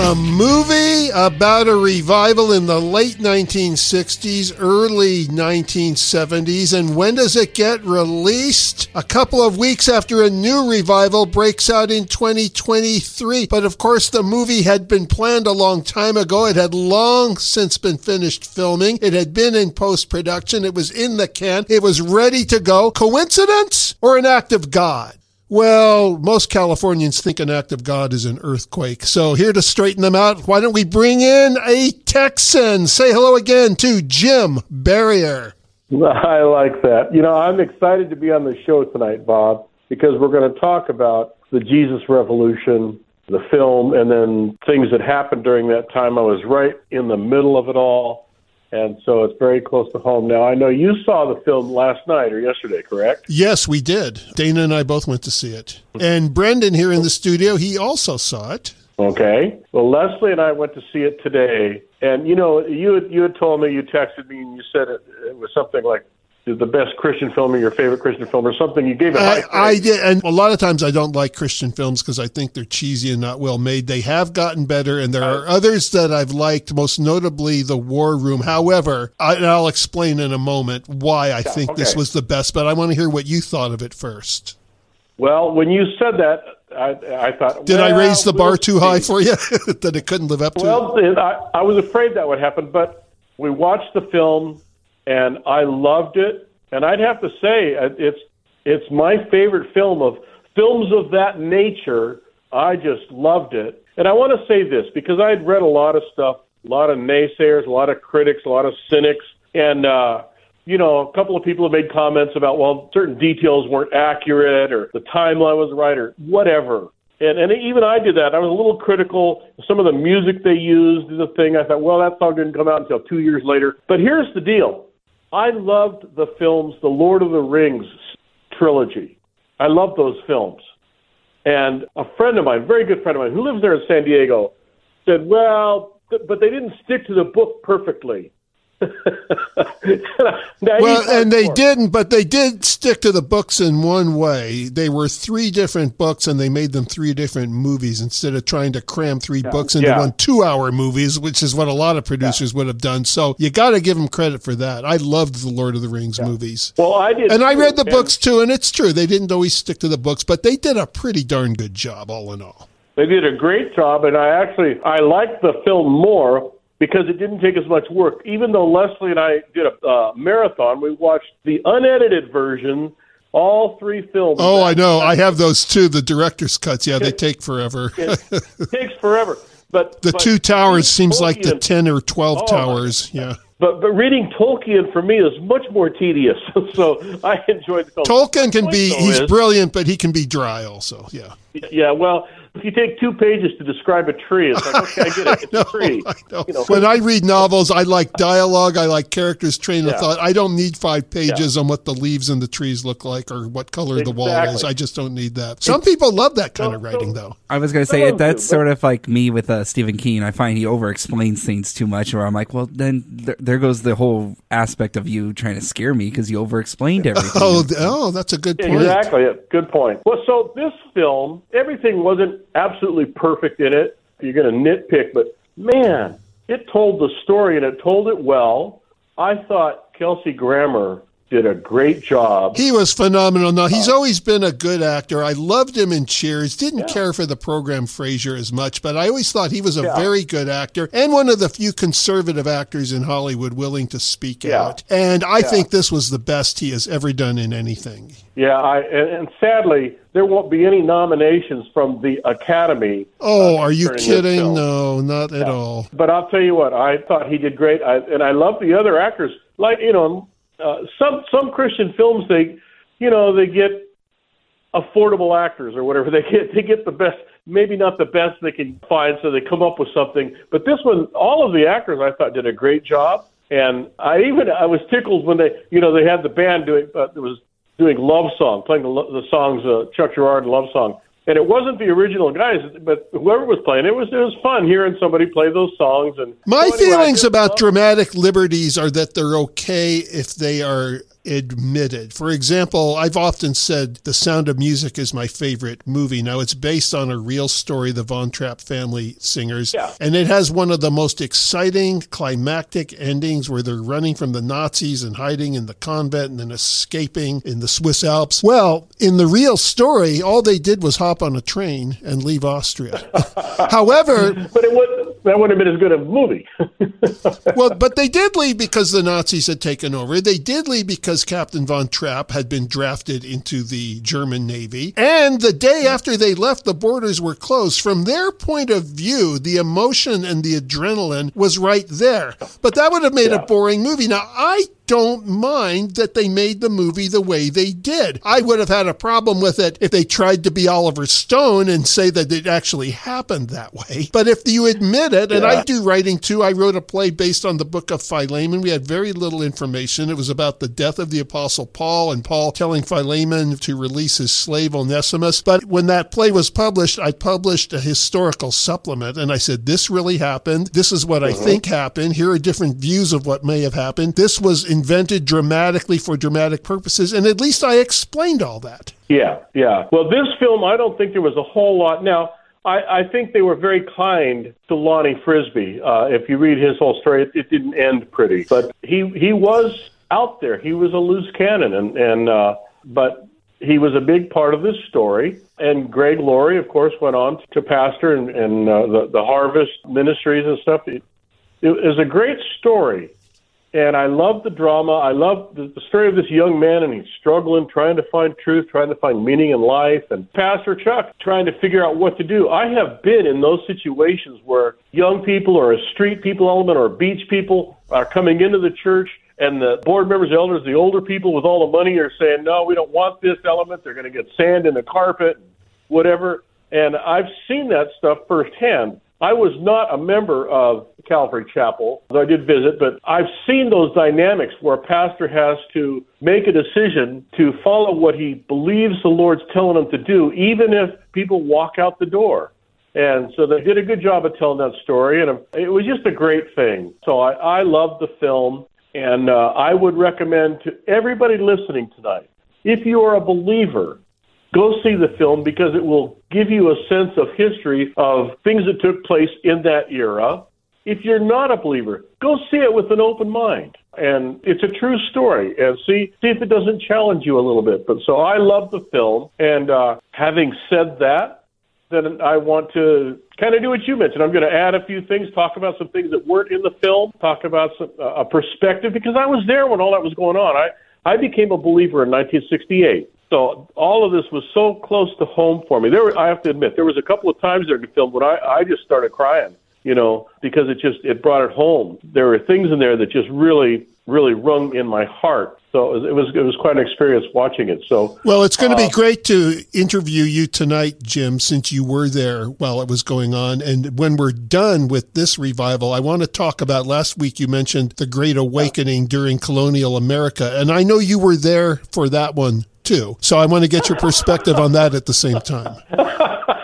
A movie about a revival in the late 1960s, early 1970s. And when does it get released? A couple of weeks after a new revival breaks out in 2023. But of course, the movie had been planned a long time ago. It had long since been finished filming. It had been in post production. It was in the can. It was ready to go. Coincidence or an act of God? Well, most Californians think an act of God is an earthquake. So here to straighten them out, why don't we bring in a Texan? Say hello again to Jim Barrier. I like that. You know, I'm excited to be on the show tonight, Bob, because we're going to talk about the Jesus Revolution, the film, and then things that happened during that time. I was right in the middle of it all and so it's very close to home. Now, I know you saw the film last night or yesterday, correct? Yes, we did. Dana and I both went to see it. And Brendan here in the studio, he also saw it. Okay. Well, Leslie and I went to see it today. And, you know, you had, you had told me, you texted me, and you said it, it was something like the best Christian film or your favorite Christian film or something. You gave it. I, I did, and a lot of times I don't like Christian films because I think they're cheesy and not well made. They have gotten better, and there are others that I've liked, most notably The War Room. However, I, will explain in a moment why I yeah, think okay. this was the best. But I want to hear what you thought of it first. Well, when you said that, I, I thought. Did well, I raise the bar too high for you that it couldn't live up to? Well, I, I was afraid that would happen, but we watched the film and I loved it. And I'd have to say uh, it's it's my favorite film of films of that nature. I just loved it. And I want to say this because I'd read a lot of stuff, a lot of naysayers, a lot of critics, a lot of cynics, and uh, you know, a couple of people have made comments about well, certain details weren't accurate or the timeline was right or whatever. And and even I did that. I was a little critical. Some of the music they used the thing. I thought, well, that song didn't come out until two years later. But here's the deal: I loved the films, the Lord of the Rings trilogy. I loved those films. And a friend of mine, very good friend of mine, who lives there in San Diego, said, well, but they didn't stick to the book perfectly. well, and they didn't, but they did stick to the books in one way. They were three different books, and they made them three different movies instead of trying to cram three yeah. books into yeah. one two-hour movies, which is what a lot of producers yeah. would have done. So you got to give them credit for that. I loved the Lord of the Rings movies. Well, I did, and. I read the books too, and it's true they didn't always stick to the books, but they did a pretty darn good job, all in all. They did a great job, and I actually I liked the film more because it didn't take as much work. Even though Leslie and I did a uh, marathon, we watched the unedited version, all three films. Oh, I know. I have those too. The director's cuts. Yeah, they take forever. it takes forever. But the but two towers seems Tolkien, like the ten or twelve oh, towers. Yeah. But but reading Tolkien for me is much more tedious. so I enjoyed the film. Tolkien can be he's is, brilliant, but he can be dry also. Yeah. Yeah. Well, if you take two pages to describe a tree, it's like, okay, I get it. It's know, a tree. I you know. When I read novels, I like dialogue. I like characters' train of thought. I don't need five pages yeah. on what the leaves and the trees look like or what color exactly. the wall is. I just don't need that. Some it's, people love that kind so, of writing, though. I was going to say that's sort of like me with uh, Stephen King. I find he over explains things too much, where I'm like, well, then there, there goes the whole aspect of you trying to scare me because you over explained everything. oh, oh, that's a good point. Exactly. Good point. Well, so this film, everything wasn't absolutely perfect in it. You're going to nitpick, but man, it told the story and it told it well. I thought Kelsey Grammer did a great job. He was phenomenal. Now he's uh, always been a good actor. I loved him in Cheers. Didn't yeah. care for the program Frasier as much, but I always thought he was a yeah. very good actor and one of the few conservative actors in Hollywood willing to speak yeah. out. And I think this was the best he has ever done in anything. Yeah, I and, and sadly there won't be any nominations from the Academy. Oh, uh, are you kidding? No, not at all. But I'll tell you what, I thought he did great, I, and I love the other actors. Like you know, uh, some some Christian films they you know they get affordable actors or whatever. They get they get the best maybe not the best they can find so they come up with something. But this one all of the actors I thought did a great job. And I even I was tickled when they you know they had the band doing uh, it was doing love song playing the, the songs uh, Chuck Girard love song and it wasn't the original guys, but whoever was playing it was it was fun hearing somebody play those songs. And my so anyway, feelings about dramatic liberties are that they're okay if they are admitted. For example, I've often said The Sound of Music is my favorite movie. Now, it's based on a real story, the Von Trapp family singers, yeah. and it has one of the most exciting climactic endings where they're running from the Nazis and hiding in the convent and then escaping in the Swiss Alps. Well, in the real story, all they did was hop on a train and leave Austria. However, but it would that wouldn't have been as good a movie. well, but they did leave because the Nazis had taken over. They did leave because Captain von Trapp had been drafted into the German Navy. And the day after they left, the borders were closed. From their point of view, the emotion and the adrenaline was right there. But that would have made yeah. a boring movie. Now, I don't mind that they made the movie the way they did. I would have had a problem with it if they tried to be Oliver Stone and say that it actually happened that way. But if you admit it, and I do writing too, I wrote a play based on the book of Philemon. We had very little information. It was about the death of the Apostle Paul and Paul telling Philemon to release his slave Onesimus. But when that play was published, I published a historical supplement and I said, This really happened. This is what I uh-huh. think happened. Here are different views of what may have happened. This was in invented dramatically for dramatic purposes, and at least I explained all that. Yeah, yeah. Well, this film, I don't think there was a whole lot. Now, I, I think they were very kind to Lonnie Frisbee. Uh, if you read his whole story, it, it didn't end pretty, but he he was out there. He was a loose cannon, and and uh, but he was a big part of this story. And Greg Laurie, of course, went on to pastor and, and uh, the, the Harvest Ministries and stuff. It, it was a great story and I love the drama. I love the, the story of this young man, and he's struggling, trying to find truth, trying to find meaning in life, and Pastor Chuck trying to figure out what to do. I have been in those situations where young people, or a street people element, or beach people are coming into the church, and the board members, the elders, the older people with all the money are saying, "No, we don't want this element. They're going to get sand in the carpet, whatever." And I've seen that stuff firsthand. I was not a member of Calvary Chapel, though I did visit, but I've seen those dynamics where a pastor has to make a decision to follow what he believes the Lord's telling him to do, even if people walk out the door. And so they did a good job of telling that story, and it was just a great thing. So I, I loved the film, and uh, I would recommend to everybody listening tonight if you are a believer, go see the film because it will give you a sense of history of things that took place in that era. If you're not a believer, go see it with an open mind. And it's a true story. And see see if it doesn't challenge you a little bit. But so I love the film. And uh, having said that, then I want to kind of do what you mentioned. I'm going to add a few things, talk about some things that weren't in the film, talk about some, uh, a perspective because I was there when all that was going on. I I became a believer in 1968. So all of this was so close to home for me. There, were, I have to admit, there was a couple of times during the film when I, I just started crying, you know, because it just it brought it home. There were things in there that just really, really rung in my heart. So it was it was quite an experience watching it. So well, it's going to uh, be great to interview you tonight, Jim, since you were there while it was going on. And when we're done with this revival, I want to talk about last week. You mentioned the Great Awakening during colonial America, and I know you were there for that one too. So I want to get your perspective on that at the same time.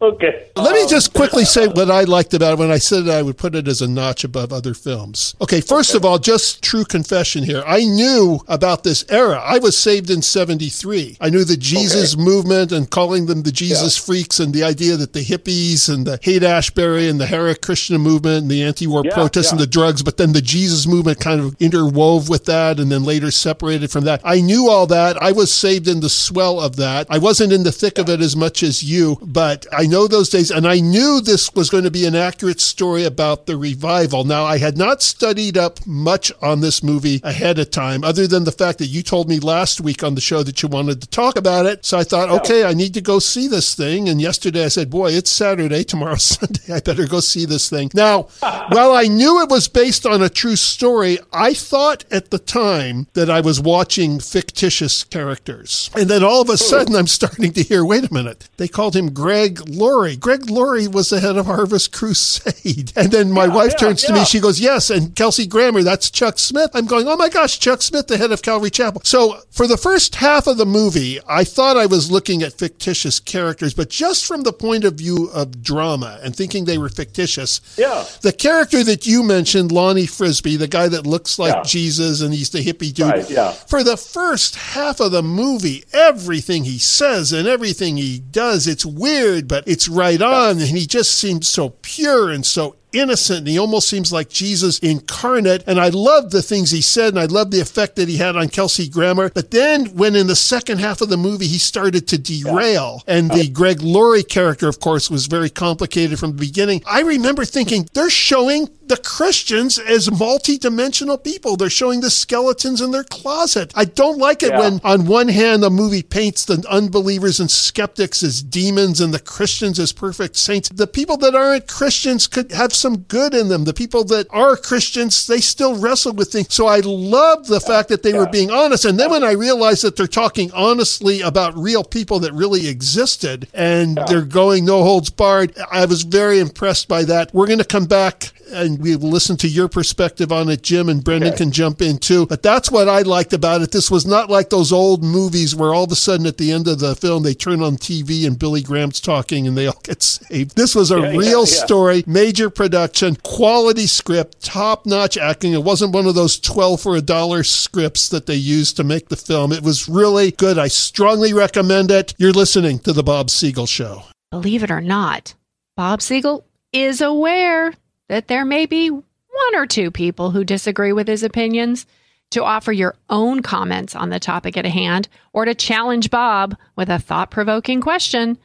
Okay. Let me just quickly say what I liked about it when I said I would put it as a notch above other films. Okay, first okay. of all, just true confession here. I knew about this era. I was saved in 73. I knew the Jesus okay. movement and calling them the Jesus yeah. freaks and the idea that the hippies and the Haight Ashbury and the Hare Krishna movement and the anti war yeah, protests yeah. and the drugs, but then the Jesus movement kind of interwove with that and then later separated from that. I knew all that. I was saved in the swell of that. I wasn't in the thick of it as much as you, but I know those days, and I knew this was going to be an accurate story about the revival. Now, I had not studied up much on this movie ahead of time, other than the fact that you told me last week on the show that you wanted to talk about it. So I thought, okay, I need to go see this thing. And yesterday I said, boy, it's Saturday, tomorrow's Sunday. I better go see this thing. Now, while I knew it was based on a true story, I thought at the time that I was watching fictitious characters. And then all of a sudden, I'm starting to hear, wait a minute, they called him Greg Laurie. Greg Laurie was the head of Harvest Crusade. And then my yeah, wife yeah, turns to me, she goes, Yes, and Kelsey Grammer, that's Chuck Smith. I'm going, Oh my gosh, Chuck Smith, the head of Calvary Chapel. So for the first half of the movie, I thought I was looking at fictitious characters, but just from the point of view of drama and thinking they were fictitious, yeah. the character that you mentioned, Lonnie Frisbee, the guy that looks like yeah. Jesus and he's the hippie dude. Right, yeah. For the first half of the movie, everything he says and everything he does, it's weird, but it's right on. And he just seems so pure and so innocent and he almost seems like Jesus incarnate. And I loved the things he said and I loved the effect that he had on Kelsey Grammer. But then when in the second half of the movie he started to derail and the Greg Laurie character, of course, was very complicated from the beginning, I remember thinking they're showing the Christians as multi-dimensional people. They're showing the skeletons in their closet. I don't like it yeah. when on one hand the movie paints the unbelievers and skeptics as demons and the Christians as perfect saints. The people that aren't Christians could have some good in them. The people that are Christians, they still wrestle with things. So I love the fact that they yeah. were being honest. And then when I realized that they're talking honestly about real people that really existed and yeah. they're going no holds barred, I was very impressed by that. We're going to come back and we will listen to your perspective on it, Jim, and Brendan okay. can jump in too. But that's what I liked about it. This was not like those old movies where all of a sudden at the end of the film they turn on TV and Billy Graham's talking and they all get saved. This was a yeah, real yeah, yeah. story, major production, quality script, top notch acting. It wasn't one of those 12 for a dollar scripts that they used to make the film. It was really good. I strongly recommend it. You're listening to The Bob Siegel Show. Believe it or not, Bob Siegel is aware that there may be one or two people who disagree with his opinions. To offer your own comments on the topic at hand or to challenge Bob with a thought provoking question,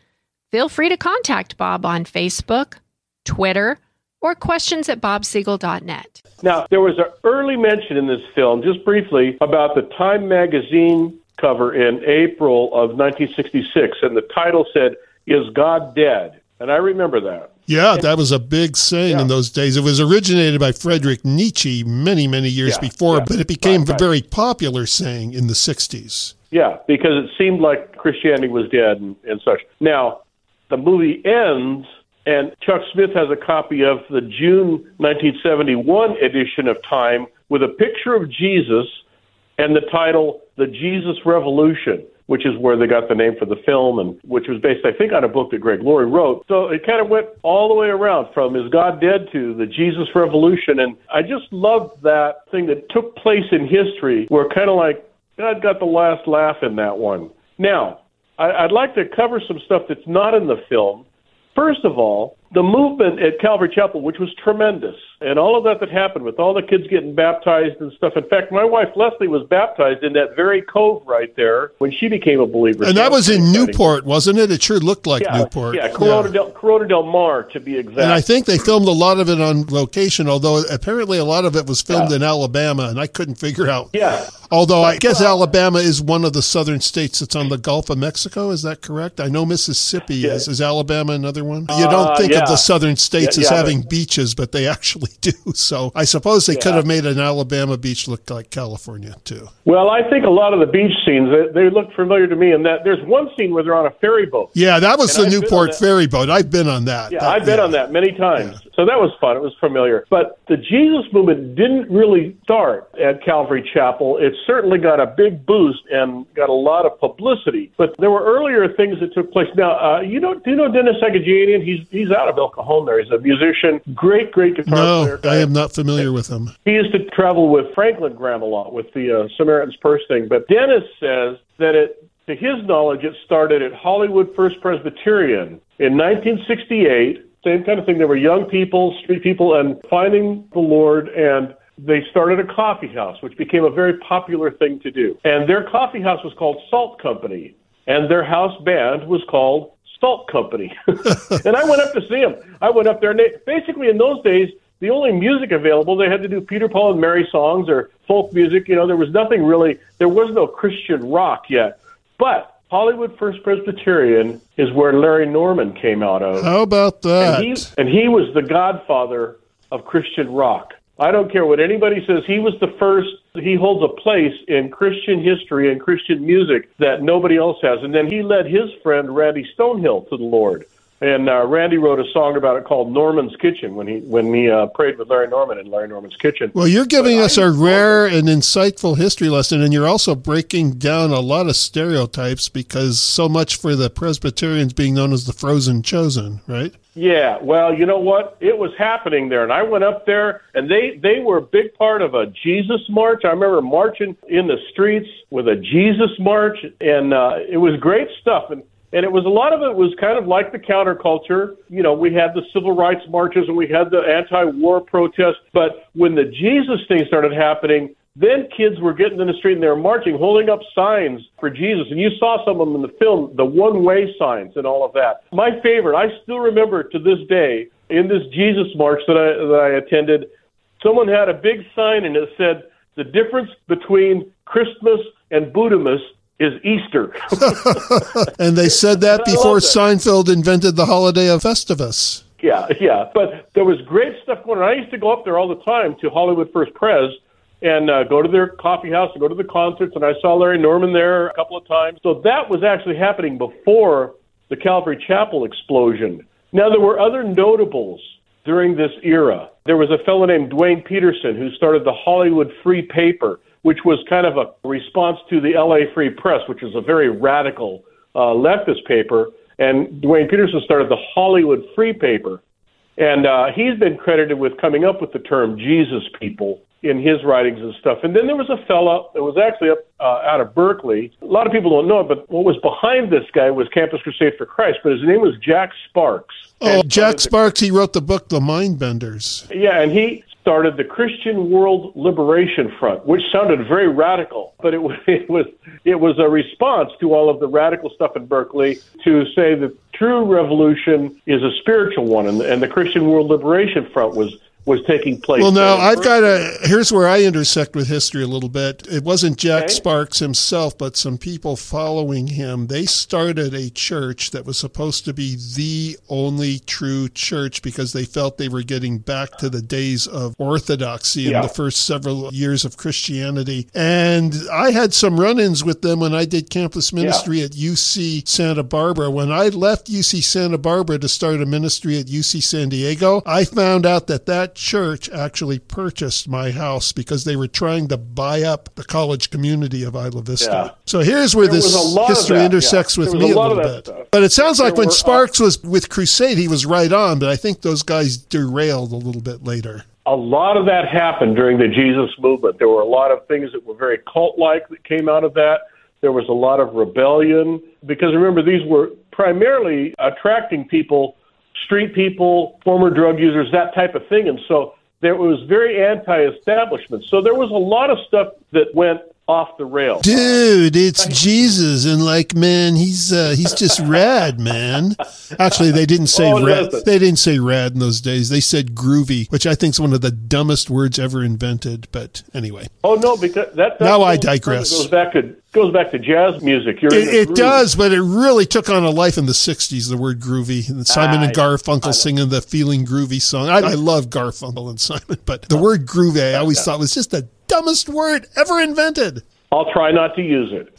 feel free to contact Bob on Facebook, Twitter, or questions at bobsiegel.net. Now, there was an early mention in this film, just briefly, about the Time magazine cover in April of 1966, and the title said, Is God Dead? And I remember that. Yeah, that was a big saying yeah. in those days. It was originated by Friedrich Nietzsche many, many years yeah, before, yeah. but it became right, a very popular saying in the 60s. Yeah, because it seemed like Christianity was dead and, and such. Now, the movie ends, and Chuck Smith has a copy of the June 1971 edition of Time with a picture of Jesus and the title, The Jesus Revolution which is where they got the name for the film, and which was based, I think, on a book that Greg Laurie wrote. So it kind of went all the way around from Is God Dead to the Jesus Revolution. And I just loved that thing that took place in history where kind of like God got the last laugh in that one. Now, I'd like to cover some stuff that's not in the film. First of all, the movement at Calvary Chapel, which was tremendous, and all of that that happened with all the kids getting baptized and stuff. In fact, my wife Leslie was baptized in that very cove right there when she became a believer. And that was in Newport, wasn't it? It sure looked like yeah, Newport. Yeah, Corona, yeah. Del, Corona del Mar, to be exact. And I think they filmed a lot of it on location, although apparently a lot of it was filmed yeah. in Alabama, and I couldn't figure out. Yeah. Although I guess Alabama is one of the southern states that's on the Gulf of Mexico. Is that correct? I know Mississippi yeah. is. Is Alabama another one? You don't uh, think of the southern states as having beaches, but they actually do. So I suppose they could have made an Alabama beach look like California too. Well, I think a lot of the beach scenes they, they look familiar to me. And that there's one scene where they're on a ferry boat. Yeah, that was the I've Newport ferry boat. I've been on that. Yeah, that, I've been on that many times. So that was fun. It was familiar. But the Jesus movement didn't really start at Calvary Chapel. It certainly got a big boost and got a lot of publicity. But there were earlier things that took place. Now, uh, you know, do you know Dennis Agajanian? He's he's out of El Cajon. There, he's a musician, great, great guitar no, player. I am not familiar with him. He used to travel with Franklin Graham a lot with the uh, Samaritan's Purse thing. But Dennis says that it, to his knowledge, it started at Hollywood First Presbyterian in 1968 same kind of thing. There were young people, street people, and finding the Lord and they started a coffee house, which became a very popular thing to do. And their coffee house was called Salt Company, and their house band was called Salt Company. and I went up to see them. I went up there, and they, basically in those days, the only music available, they had to do Peter, Paul, and Mary songs or folk music. You know, there was nothing really, there was no Christian rock yet. But Hollywood First Presbyterian is where Larry Norman came out of. How about that? And he, and he was the godfather of Christian rock. I don't care what anybody says. He was the first. He holds a place in Christian history and Christian music that nobody else has. And then he led his friend Randy Stonehill to the Lord. And uh, Randy wrote a song about it called Norman's Kitchen when he when he uh, prayed with Larry Norman in Larry Norman's kitchen. Well, you're giving but us I, a rare and insightful history lesson, and you're also breaking down a lot of stereotypes because so much for the Presbyterians being known as the frozen chosen, right? Yeah, well, you know what? It was happening there, and I went up there, and they they were a big part of a Jesus march. I remember marching in the streets with a Jesus march, and uh, it was great stuff. And and it was a lot of it was kind of like the counterculture. You know, we had the civil rights marches and we had the anti-war protests, but when the Jesus thing started happening, then kids were getting in the street and they were marching, holding up signs for Jesus. And you saw some of them in the film, the one way signs and all of that. My favorite, I still remember to this day, in this Jesus march that I, that I attended, someone had a big sign and it said, the difference between Christmas and Buddhamas is Easter. and they said that before that. Seinfeld invented the holiday of Festivus. Yeah, yeah. But there was great stuff going on. I used to go up there all the time to Hollywood First Pres and uh, go to their coffee house and go to the concerts. And I saw Larry Norman there a couple of times. So that was actually happening before the Calvary Chapel explosion. Now, there were other notables during this era. There was a fellow named Duane Pederson who started the Hollywood Free Paper which was kind of a response to the LA Free Press, which is a very radical uh, leftist paper. And Duane Pederson started the Hollywood Free Paper. And uh, he's been credited with coming up with the term Jesus people in his writings and stuff. And then there was a fella that was actually up uh, out of Berkeley. A lot of people don't know it, but what was behind this guy was Campus Crusade for Christ, but his name was Jack Sparks. Oh, Jack Sparks, he wrote the book The Mindbenders. Yeah, and he started the Christian World Liberation Front, which sounded very radical, but it it was it was a response to all of the radical stuff in Berkeley to say that true revolution is a spiritual one, and, and the Christian World Liberation Front was was taking place. Well, now I've got a. Here's where I intersect with history a little bit. It wasn't Jack okay. Sparks himself, but some people following him. They started a church that was supposed to be the only true church because they felt they were getting back to the days of orthodoxy yeah. in the first several years of Christianity. And I had some run-ins with them when I did campus ministry yeah. at UC Santa Barbara. When I left UC Santa Barbara to start a ministry at UC San Diego, I found out that that church actually purchased my house because they were trying to buy up the college community of Isla Vista. Yeah. So here's where there this history intersects yeah. with me a, little bit. Stuff. But it sounds like there when were, Sparks uh, was with Crusade, he was right on, but I think those guys derailed a little bit later. A lot of that happened during the Jesus movement. There were a lot of things that were very cult like that came out of that. There was a lot of rebellion because remember, these were primarily attracting people street people, former drug users, that type of thing. And so there was very anti-establishment. So there was a lot of stuff that went off the rails. Dude, it's Jesus, and like, man, he's uh, he's just rad, man. Actually, they didn't say oh, rad. They didn't say rad in those days. They said groovy, which I think is one of the dumbest words ever invented. But anyway. Oh no, because that, that now I digress. Goes back to goes back to jazz music. You're it, it does, but it really took on a life in the '60s. The word groovy, and Simon and Garfunkel singing the "Feeling Groovy" song. I, I love Garfunkel and Simon, but the word groovy, I always thought was just the dumbest word ever invented. I'll try not to use it.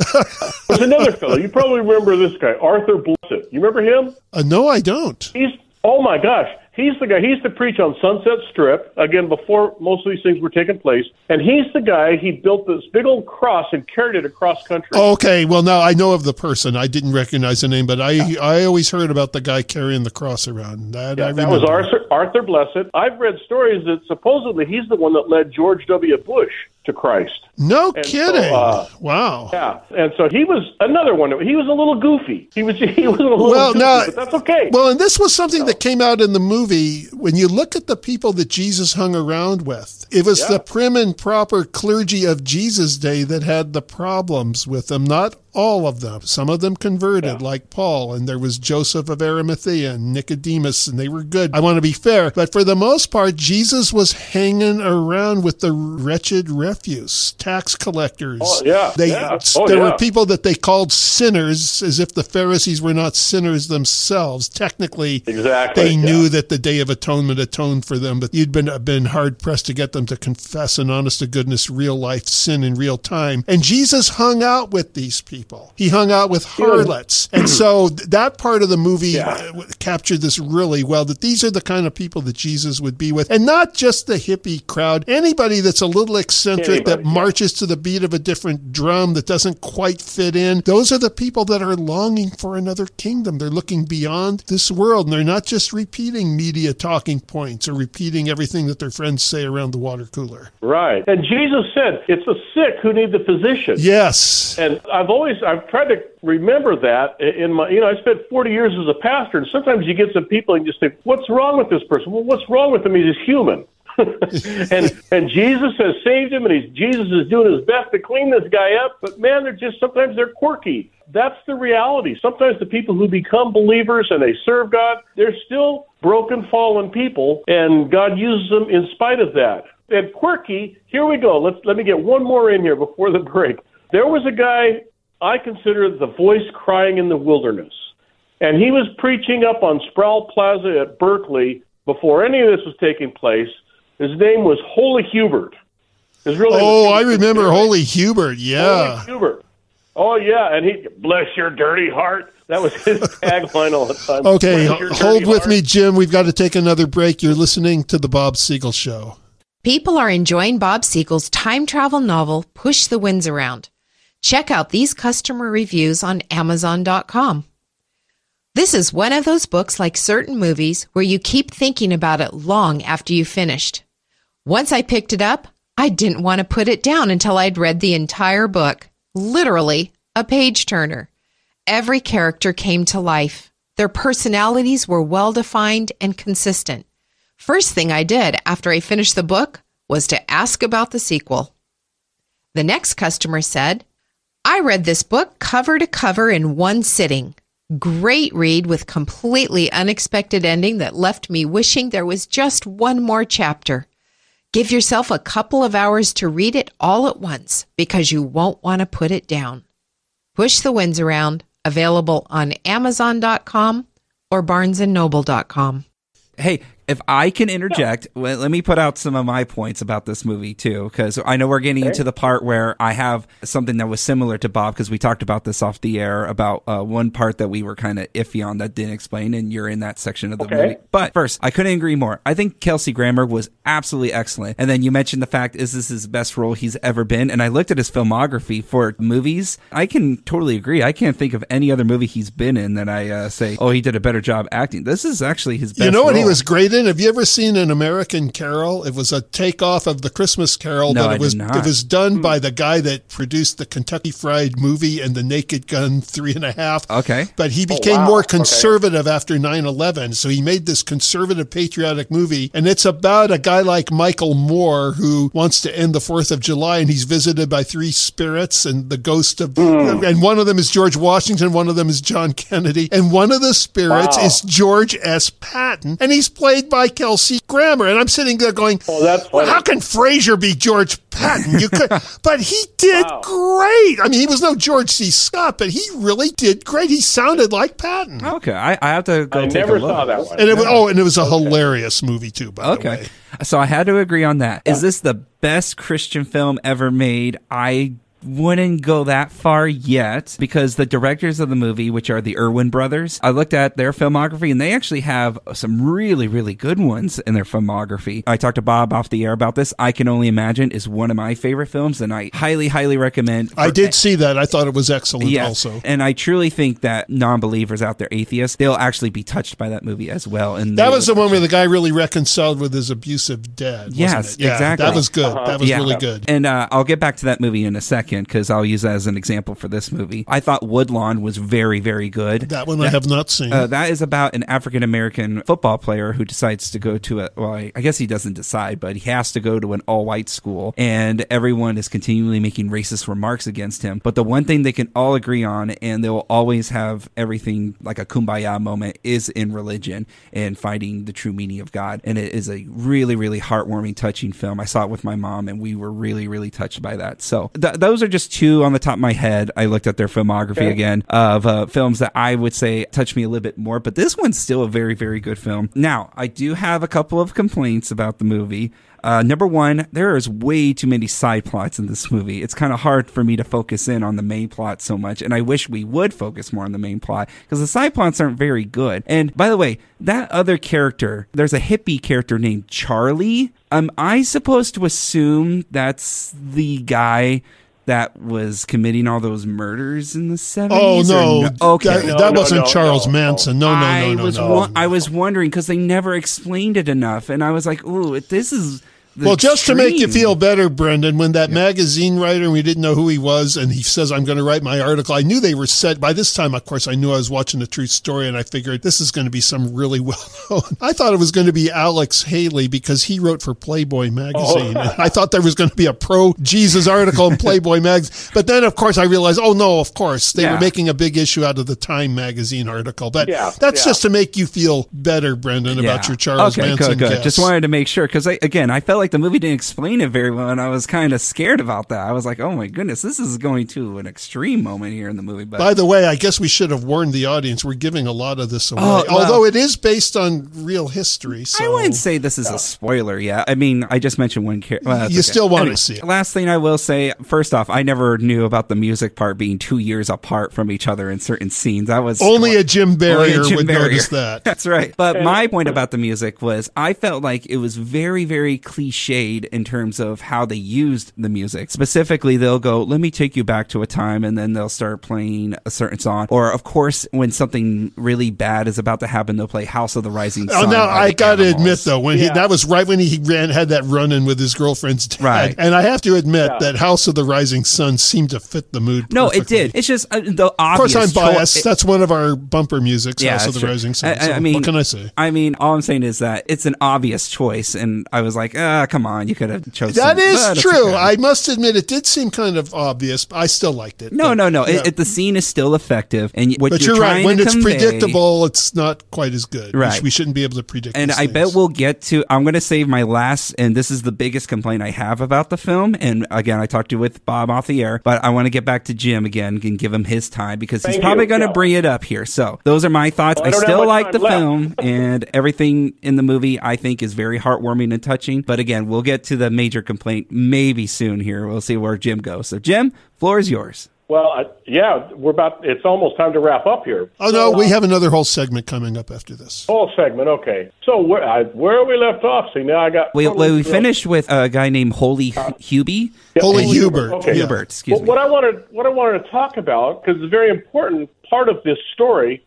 There's another fellow. You probably remember this guy, Arthur Blessitt. You remember him? Uh, no, I don't. He's oh my gosh. He's the guy. He used to preach on Sunset Strip again before most of these things were taking place. And he's the guy. He built this big old cross and carried it across country. Okay, well now I know of the person. I didn't recognize the name, but I yeah. I always heard about the guy carrying the cross around. That yeah, that was Arthur Arthur Blessitt. I've read stories that supposedly he's the one that led George W. Bush to Christ. No and kidding! So, uh, wow. Yeah, and so he was another one. He was a little goofy. He was he was a little well, goofy, now, but that's okay. Well, and this was something that came out in the movie. When you look at the people that Jesus hung around with, it was yeah. the prim and proper clergy of Jesus' day that had the problems with them, not all of them. Some of them converted, yeah. like Paul, and there was Joseph of Arimathea and Nicodemus, and they were good. I want to be fair, but for the most part, Jesus was hanging around with the wretched refuse, tax collectors. Oh, yeah. They, yeah. Oh, there yeah. were people that they called sinners, as if the Pharisees were not sinners themselves. Technically, exactly. they knew that the Day of Atonement atoned for them, but you'd been been hard pressed to get them to confess an honest to goodness real life sin in real time. And Jesus hung out with these people people. He hung out with harlots. And so that part of the movie yeah. Uh, captured this really well that these are the kind of people that Jesus would be with. And not just the hippie crowd, anybody that's a little eccentric anybody, that marches yeah. to the beat of a different drum that doesn't quite fit in. Those are the people that are longing for another kingdom. They're looking beyond this world and they're not just repeating media talking points or repeating everything that their friends say around the water cooler. Right. And Jesus said, it's the sick who need the physician. Yes. And I've always, I've tried to remember that in my, you know, I spent 40 years as a pastor, and sometimes you get some people and you just think, what's wrong with this person? Well, what's wrong with him? He's human. and and Jesus has saved him, and he's Jesus is doing his best to clean this guy up. But man, they're just sometimes they're quirky. That's the reality. Sometimes the people who become believers and they serve God, they're still broken, fallen people, and God uses them in spite of that. And quirky, here we go. Let's let me get one more in here before the break. There was a guy I consider the voice crying in the wilderness. And he was preaching up on Sproul Plaza at Berkeley before any of this was taking place. His name was Holy Hubert. His real oh, I remember Holy Hubert. Yeah, Holy Hubert. Oh yeah, and he bless your dirty heart. That was his tagline all the time. Okay, hold with heart. me, Jim. We've got to take another break. You're listening to the Bob Siegel Show. People are enjoying Bob Siegel's time travel novel, Push the Winds Around. Check out these customer reviews on Amazon.com. This is one of those books like certain movies where you keep thinking about it long after you finished. Once I picked it up, I didn't want to put it down until I'd read the entire book. Literally, a page turner. Every character came to life. Their personalities were well defined and consistent. First thing I did after I finished the book was to ask about the sequel. The next customer said, I read this book cover to cover in one sitting. Great read with completely unexpected ending that left me wishing there was just one more chapter. Give yourself a couple of hours to read it all at once because you won't want to put it down. Push the Winds Around, available on Amazon.com or BarnesandNoble.com. Hey, if I can interject, let, let, me put out some of my points about this movie too, because I know we're getting okay. into the part where I have something that was similar to Bob, because we talked about this off the air about uh, one part that we were kind of iffy on that didn't explain, and you're in that section of the okay. movie. But first, I couldn't agree more. I think Kelsey Grammer was absolutely excellent. And then you mentioned the fact, is this his best role he's ever been? And I looked at his filmography for movies. I can totally agree. I can't think of any other movie he's been in that I uh, say, oh, he did a better job acting. This is actually his best You know what role. he was great in? Have you ever seen an American Carol? It was a takeoff of the Christmas Carol, no, but it was it was done by the guy that produced the Kentucky Fried Movie and the Naked Gun Three and a Half. Okay, but he oh, became oh, wow. more conservative okay. after 9-11, so he made this conservative patriotic movie, and it's about a guy like Michael Moore who wants to end the Fourth of July, and he's visited by three spirits and the ghost of, mm. and one of them is George Washington, one of them is John Kennedy, and one of the spirits wow. is George S. Patton, and he's played by Kelsey Grammer. And I'm sitting there going, "Oh, that's well, how can Frasier be George Patton? You could, but he did wow. great. I mean, he was no George C. Scott, but he really did great. He sounded like Patton. Okay, I, I have to go. I never saw that one. And it was, oh, and it was a okay. hilarious movie too. By okay. the way. So I had to agree on that. Is this the best Christian film ever made? I wouldn't go that far yet because the directors of the movie, which are the Erwin brothers, I looked at their filmography and they actually have some really, really good ones in their filmography. I talked to Bob off the air about this. I Can Only Imagine is one of my favorite films and I highly, highly recommend. I did see that. I thought it was excellent yes, also. And I truly think that non believers out there, atheists, they'll actually be touched by that movie as well. And that was the one where the guy really reconciled with his abusive dad. Yes, yeah, exactly. That was good. Uh-huh. That was yeah. really good. And uh, I'll get back to that movie in a second because I'll use that as an example for this movie. I thought Woodlawn was very, very good. That one that, I have not seen. Uh, that is about an African American football player who decides to go to a, well, I, I guess he doesn't decide, but he has to go to an all white school and everyone is continually making racist remarks against him. But the one thing they can all agree on, and they will always have everything like a kumbaya moment, is in religion and finding the true meaning of God. And it is a really, really heartwarming, touching film. I saw it with my mom and we were really, really touched by that. So th- those are just two on the top of my head. I looked at their filmography again of uh, films that I would say touch me a little bit more, but this one's still a very, very good film. Now, I do have a couple of complaints about the movie. Uh, number one, there is way too many side plots in this movie. It's kind of hard for me to focus in on the main plot so much, and I wish we would focus more on the main plot because the side plots aren't very good. And by the way, that other character, there's a hippie character named Charlie. Am I supposed to assume that's the guy? That was committing all those murders in the 70s? Oh seventies. no! Okay, that, that no, wasn't no, Charles no, no. Manson. No, no, no, I no, was no. wo- I was wondering because they never explained it enough, and I was like, "Ooh, this is." Well, just to make you feel better, Brendan, when that magazine writer, we didn't know who he was, and he says, I'm going to write my article, I knew they were set. By this time, of course, I knew I was watching a true story, and I figured this is going to be some really well known. I thought it was going to be Alex Haley because he wrote for Playboy magazine. Oh. And I thought there was going to be a pro Jesus article in Playboy magazine. But then, of course, I realized, oh, no, of course, they Yeah. were making a big issue out of the Time magazine article. But Yeah, that's yeah. just to make you feel better, Brendan, about your Charles okay, Manson good, good. guess. Just wanted to make sure because again, I felt like the movie didn't explain it very well, and I was kind of scared about that. I was like, "Oh my goodness, this is going to an extreme moment here in the movie." But By the way, I guess we should have warned the audience. We're giving a lot of this away, Oh, well- although it is based on real history. So I wouldn't say this is a spoiler Yeah, I mean, I just mentioned one character. Well, You okay. still wanna see it. Last thing I will say, first off, I never knew about the music part being two years apart from each other in certain scenes. That was only a Jim Only a Jim would Barrier. notice that. That's right. But my point about the music was I felt like it was very, very cliched in terms of how they used the music. Specifically, they'll go, let me take you back to a time, and then they'll start playing a certain song. Or, of course, when something really bad is about to happen, they'll play House of the Rising Oh, Sun. now I got to Animals. admit though, when he that was right when he ran had that run in with his girlfriend's dad, Right. and I have to admit Yeah. that House of the Rising Sun seemed to fit the mood. No, it did. It's just uh, the Of course, obvious. I'm biased. it- That's one of our bumper musics, Yeah, House of the true. Rising Sun. I- I So mean- what can I say? I mean, all I'm saying is that it's an obvious choice, and I was like, ah, come on, you could have chosen. That is but true. okay. I must admit, it did seem kind of obvious. but I still liked it. No, But, no, no. yeah. It, it, the scene is still effective, and what but you're, you're, right. When to it's convey- predictable, it's not quite as good. We Right. We, shouldn't be able to predict. And these I bet we'll get to. I'm going to save my last, and this is the biggest complaint I have about the film. And again, I talked to with Bob off the air, but I want to get back to Jim again and give him his time because he's probably going to Yeah. bring it up here. So those are my thoughts. Well, I I still like the left. film, and everything in the movie I think is very heartwarming and touching. But again, we'll get to the major complaint maybe soon. Here, we'll see where Jim goes. So Jim, floor is yours. Well, I, yeah, we're about. It's almost time to wrap up here. Oh no, we have another whole segment coming up after this. Whole segment, okay. So where I, where we left off? See, now I got. We, totally we thrilled. finished with a guy named Holy uh, Hubie. Yeah, Holy Holy Hubert. Okay. Hubert, excuse Well, me. what I wanted, what I wanted to talk about, because it's a very important part of this story,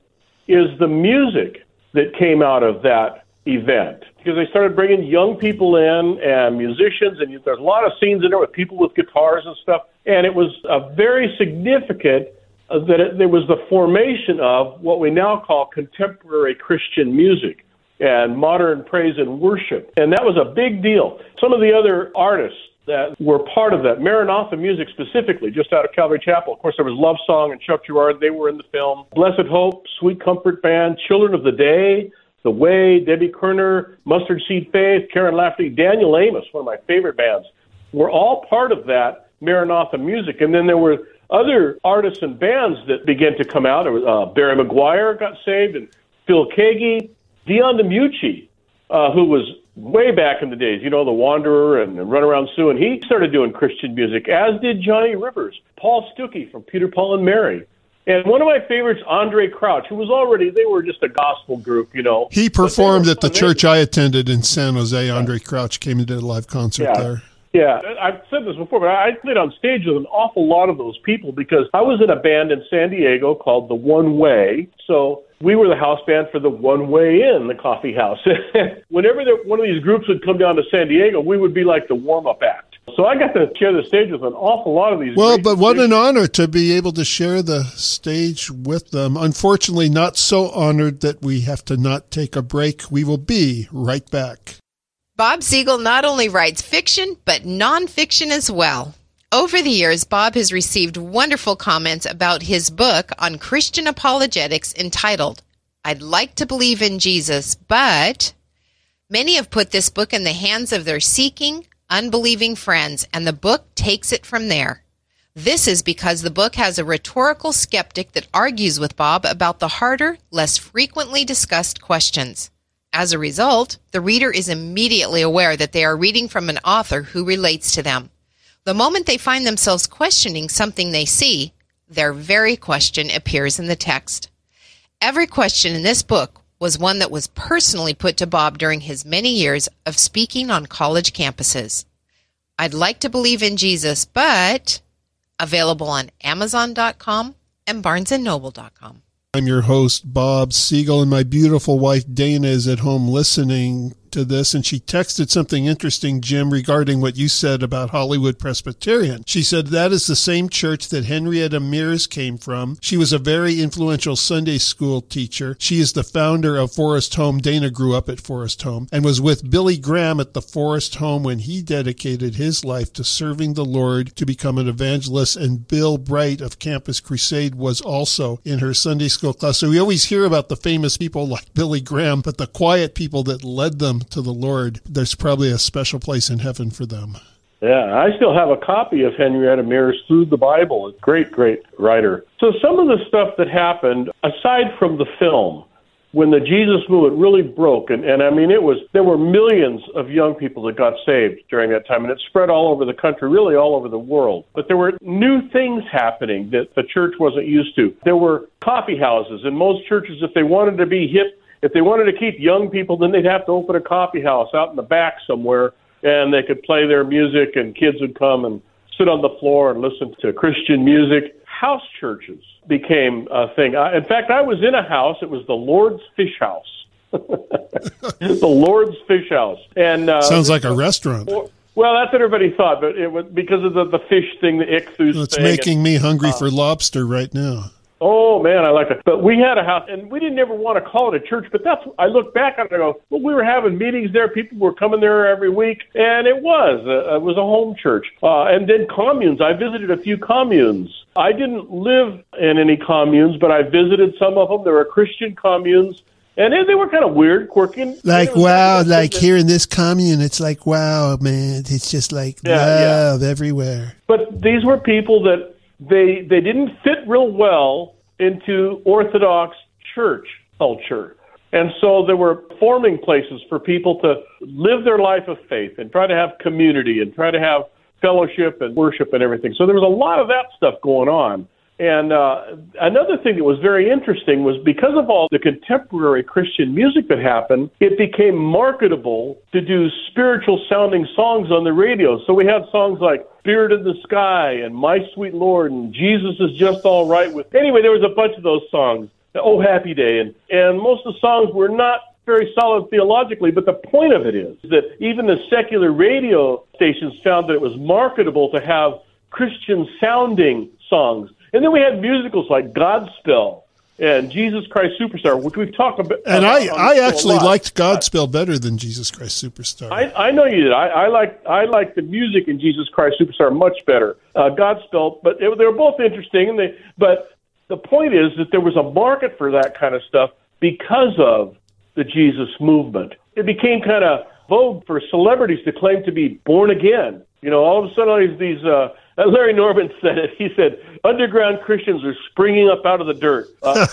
is the music that came out of that event. Because they started bringing young people in and musicians, and there's a lot of scenes in there with people with guitars and stuff. And it was a very significant uh, that it, there was the formation of what we now call contemporary Christian music and modern praise and worship. And that was a big deal. Some of the other artists that were part of that, Maranatha Music specifically, just out of Calvary Chapel. Of course, there was Love Song and Chuck Girard. They were in the film. Blessed Hope, Sweet Comfort Band, Children of the Day, The Way, Debbie Kerner, Mustard Seed Faith, Karen Lafferty, Daniel Amos, one of my favorite bands, were all part of that Maranatha Music. And then there were other artists and bands that began to come out. Uh, Barry McGuire got saved, and Phil Keaggy, Dion DiMucci, uh, who was way back in the days, you know, The Wanderer and, and Run Around Sue, and he started doing Christian music, as did Johnny Rivers, Paul Stookey from Peter, Paul, and Mary. And one of my favorites, Andraé Crouch, who was already, they were just a gospel group, you know. He were performed at the church I attended in San Jose. Andraé Crouch came and did a live concert Yeah. there. Yeah, I've said this before, but I played on stage with an awful lot of those people because I was in a band in San Diego called The One Way. So we were the house band for the One Way in the coffee house. Whenever there, one of these groups would come down to San Diego, we would be like the warm up act. So I got to share the stage with an awful lot of these. Well, great but what an honor to be able to share the stage with them. Unfortunately, not so honored that we have to not take a break. We will be right back. Bob Siegel not only writes fiction, but nonfiction as well. Over the years, Bob has received wonderful comments about his book on Christian apologetics entitled, I'd Like to Believe in Jesus, but many have put this book in the hands of their seeking, unbelieving friends, and the book takes it from there. This is because the book has a rhetorical skeptic that argues with Bob about the harder, less frequently discussed questions. As a result, the reader is immediately aware that they are reading from an author who relates to them. The moment they find themselves questioning something they see, their very question appears in the text. Every question in this book was one that was personally put to Bob during his many years of speaking on college campuses. I'd like to believe in Jesus, but available on amazon.com and barnesandnoble.com. I'm your host, Bob Siegel, and my beautiful wife, Dana, is at home listening to this, and she texted something interesting, Jim, regarding what you said about Hollywood Presbyterian. She said that is the same church that Henrietta Mears came from. She was a very influential Sunday school teacher. She is the founder of Forest Home. Dana grew up at Forest Home and was with Billy Graham at the Forest Home when he dedicated his life to serving the Lord to become an evangelist. And Bill Bright of Campus Crusade was also in her Sunday school class. So we always hear about the famous people like Billy Graham, but the quiet people that led them to the Lord, there's probably a special place in heaven for them. Yeah, I still have a copy of Henrietta Mears through the Bible. A great, great writer. So some of the stuff that happened, aside from the film, when the Jesus movement really broke, and, and I mean, it was there were millions of young people that got saved during that time, and it spread all over the country, really all over the world. But there were new things happening that the church wasn't used to. There were coffee houses, and most churches, if they wanted to be hip if they wanted to keep young people, then they'd have to open a coffee house out in the back somewhere, and they could play their music, and kids would come and sit on the floor and listen to Christian music. House churches became a thing. I, in fact, I was in a house. It was the Lord's Fish House. the Lord's Fish House, and uh, sounds like a restaurant. Well, that's what everybody thought, but it was because of the, the fish thing, the ichthus. It's making and, me hungry uh, for lobster right now. Oh man, I like that. But we had a house, and we didn't ever want to call it a church. But that's I look back on it and I go, well, we were having meetings there. People were coming there every week, and it was uh, it was a home church. Uh, and then communes. I visited a few communes. I didn't live in any communes, but I visited some of them. There were Christian communes. And they, were kind of weird, quirky. Like, wow, like here in this commune, it's like, wow, man, it's just like yeah, love yeah. everywhere. But these were people that they they didn't fit real well into Orthodox church culture. And so there were forming places for people to live their life of faith and try to have community and try to have fellowship and worship and everything. So there was a lot of that stuff going on. And uh, another thing that was very interesting was because of all the contemporary Christian music that happened, it became marketable to do spiritual sounding songs on the radio. So we had songs like Spirit of the Sky and My Sweet Lord and Jesus is Just All Right with. Anyway, there was a bunch of those songs. Oh, Happy Day. And, and most of the songs were not very solid theologically, but the point of it is that even the secular radio stations found that it was marketable to have Christian sounding songs and then we had musicals like Godspell and Jesus Christ Superstar, which we've talked about. And I, I actually liked Godspell better than Jesus Christ Superstar. I, I know you did. I, I like I like the music in Jesus Christ Superstar much better. Uh, Godspell, but they, they were both interesting. And they, but the point is that there was a market for that kind of stuff because of the Jesus movement. It became kind of vogue for celebrities to claim to be born again. You know, all of a sudden, all these. Uh, Larry Norman said it. He said, "Underground Christians are springing up out of the dirt." Uh,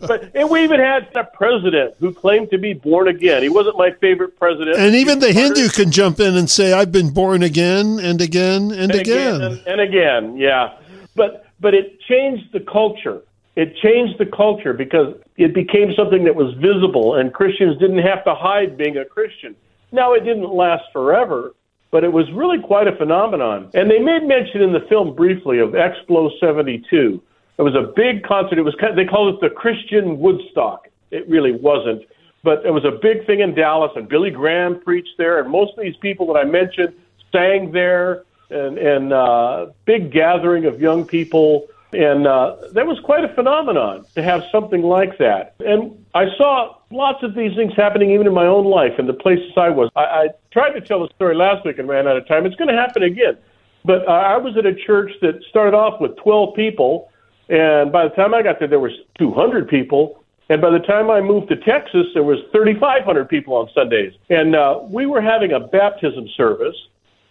but and we even had a president who claimed to be born again. He wasn't my favorite president. And even the Hindu can jump in and say, "I've been born again and again and, and again, again and, and again." Yeah, but but it changed the culture. It changed the culture because it became something that was visible, and Christians didn't have to hide being a Christian. Now, it didn't last forever, but it was really quite a phenomenon. And they made mention in the film briefly of Explo 72. It was a big concert. It was they called it the Christian Woodstock. It really wasn't, but it was a big thing in Dallas, and Billy Graham preached there, and most of these people that I mentioned sang there, and and uh, big gathering of young people, and uh, that was quite a phenomenon to have something like that. And I saw lots of these things happening even in my own life and the places I was. I, I tried to tell the story last week and ran out of time. It's going to happen again. But uh, I was at a church that started off with 12 people, and by the time I got there, there was 200 people. And by the time I moved to Texas, there was 3,500 people on Sundays. And uh, we were having a baptism service,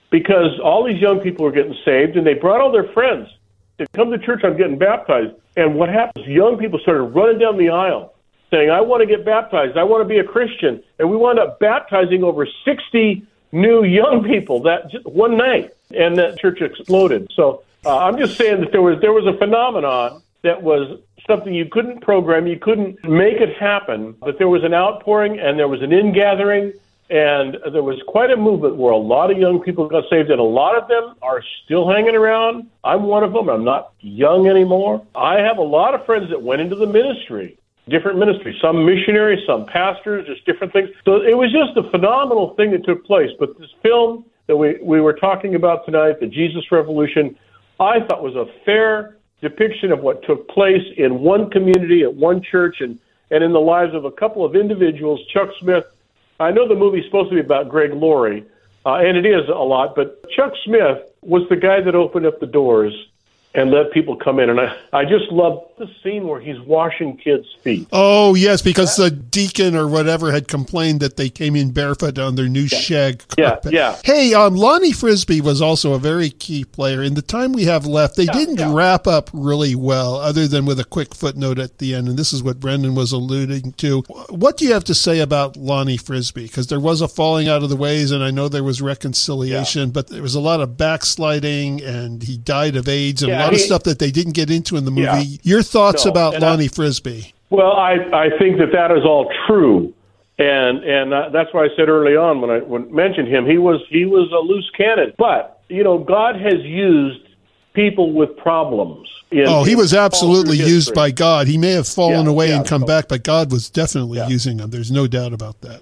because all these young people were getting saved, and they brought all their friends to come to church. I'm getting baptized, and what happens? Young people started running down the aisle saying, "I want to get baptized. I want to be a Christian," and we wound up baptizing over 60 new young people that just one night, and that church exploded. So uh, I'm just saying that there was there was a phenomenon that was something you couldn't program, you couldn't make it happen, but there was an outpouring and there was an ingathering. And there was quite a movement where a lot of young people got saved, and a lot of them are still hanging around. I'm one of them. I'm not young anymore. I have a lot of friends that went into the ministry, different ministries, some missionaries, some pastors, just different things. So it was just a phenomenal thing that took place. But this film that we, we were talking about tonight, the Jesus Revolution, I thought was a fair depiction of what took place in one community at one church and, and in the lives of a couple of individuals. Chuck Smith, I know the movie's supposed to be about Greg Laurie, uh, and it is a lot, but Chuck Smith was the guy that opened up the doors and let people come in. And I, I just love the scene where he's washing kids' feet. Oh, yes, because the deacon or whatever had complained that they came in barefoot on their new shag carpet. Yeah, yeah. Hey, um, Lonnie Frisbee was also a very key player. In the time we have left, they didn't yeah. wrap up really well, other than with a quick footnote at the end. And this is what Brendan was alluding to. What do you have to say about Lonnie Frisbee? Because there was a falling out of the ways, and I know there was reconciliation, but there was a lot of backsliding, and he died of AIDS and lot of stuff that they didn't get into in the movie. Yeah. Your thoughts No, about and I- Lonnie Frisbee? Well, I, I think that that is all true, and and uh, that's why I said early on when I when mentioned him, he was he was a loose cannon. But you know, God has used people with problems. Oh, he was absolutely used by God. He may have fallen Yeah, away yeah, and come so- back, but God was definitely using him. There's no doubt about that.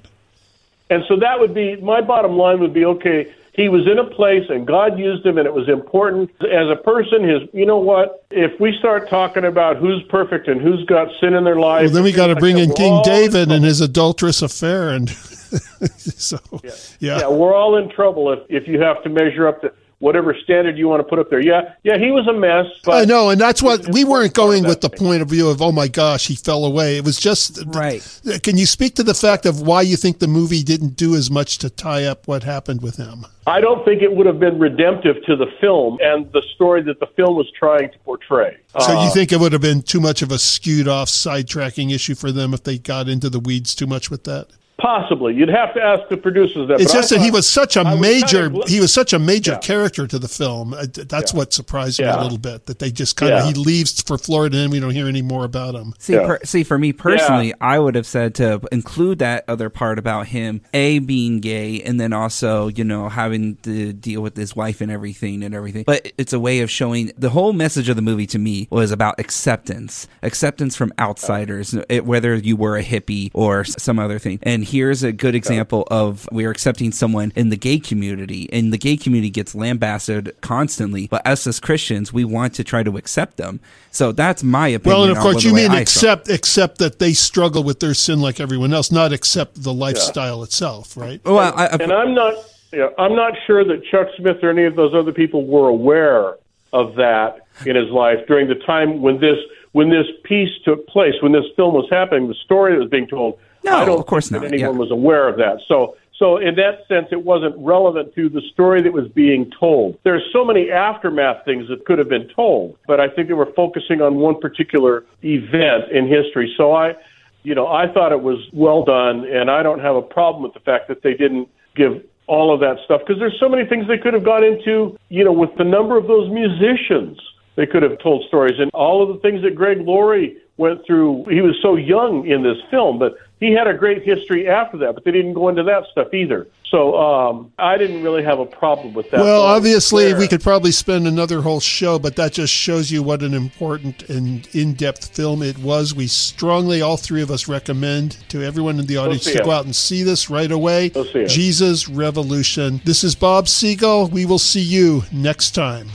And so that would be my bottom line would be okay. He was in a place and God used him and it was important as a person. His, you know what? If we start talking about who's perfect and who's got sin in their life, Well, then we got to bring in King in David and his adulterous affair, and so yeah. Yeah, we're all in trouble if if you have to measure up to whatever standard you want to put up there. Yeah, yeah, he was a mess. But I know, and that's what we weren't going with the thing. point of view of oh my gosh, he fell away. It was just Right. Can you speak to the fact of why you think the movie didn't do as much to tie up what happened with him? I don't think it would have been redemptive to the film and the story that the film was trying to portray. So Uh, you think it would have been too much of a skewed off sidetracking issue for them if they got into the weeds too much with that? Possibly you'd have to ask the producers that. It's but I just that he was such a I was major kind of he was such a major Yeah. character to the film. Uh, That's what surprised me a little bit that they just kind of Yeah. he leaves for Florida and we don't hear any more about him. See, Yeah. per, see, for me personally, I would have said to include that other part about him, a being gay, and then also, you know, having to deal with his wife and everything and everything. But it's a way of showing the whole message of the movie to me was about acceptance, acceptance from outsiders, it, whether you were a hippie or some other thing. And here's a good example of we're accepting someone in the gay community, and the gay community gets lambasted constantly. But us as Christians, we want to try to accept them. So that's my opinion. Well, and of on course you way mean I saw it. accept accept that they struggle with their sin like everyone else, not accept the lifestyle itself, right? Well, I, I, and I'm not. Yeah, I'm not sure that Chuck Smith or any of those other people were aware of that in his life during the time when this when this piece took place, when this film was happening, the story that was being told. No, I don't of course not, anyone yeah. was aware of that. So, so in that sense, it wasn't relevant to the story that was being told. There's so many aftermath things that could have been told, but I think they were focusing on one particular event in history. So I, you know, I thought it was well done, and I don't have a problem with the fact that they didn't give all of that stuff because there's so many things they could have gone into, you know, with the number of those musicians. They could have told stories and all of the things that Greg Laurie went through. He was so young in this film, but he had a great history after that, but they didn't go into that stuff either. So um, I didn't really have a problem with that. Well, So I was obviously, we could probably spend another whole show, but that just shows you what an important and in depth film it was. We strongly, all three of us, recommend to everyone in the audience to it. go out and see this right away. Go see it. Jesus Revolution. This is Bob Siegel. We will see you next time.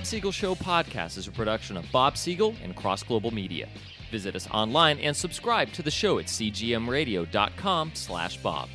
Bob Siegel Show podcast is a production of Bob Siegel and Cross Global Media. Visit us online and subscribe to the show at cgmradio.com slash bob.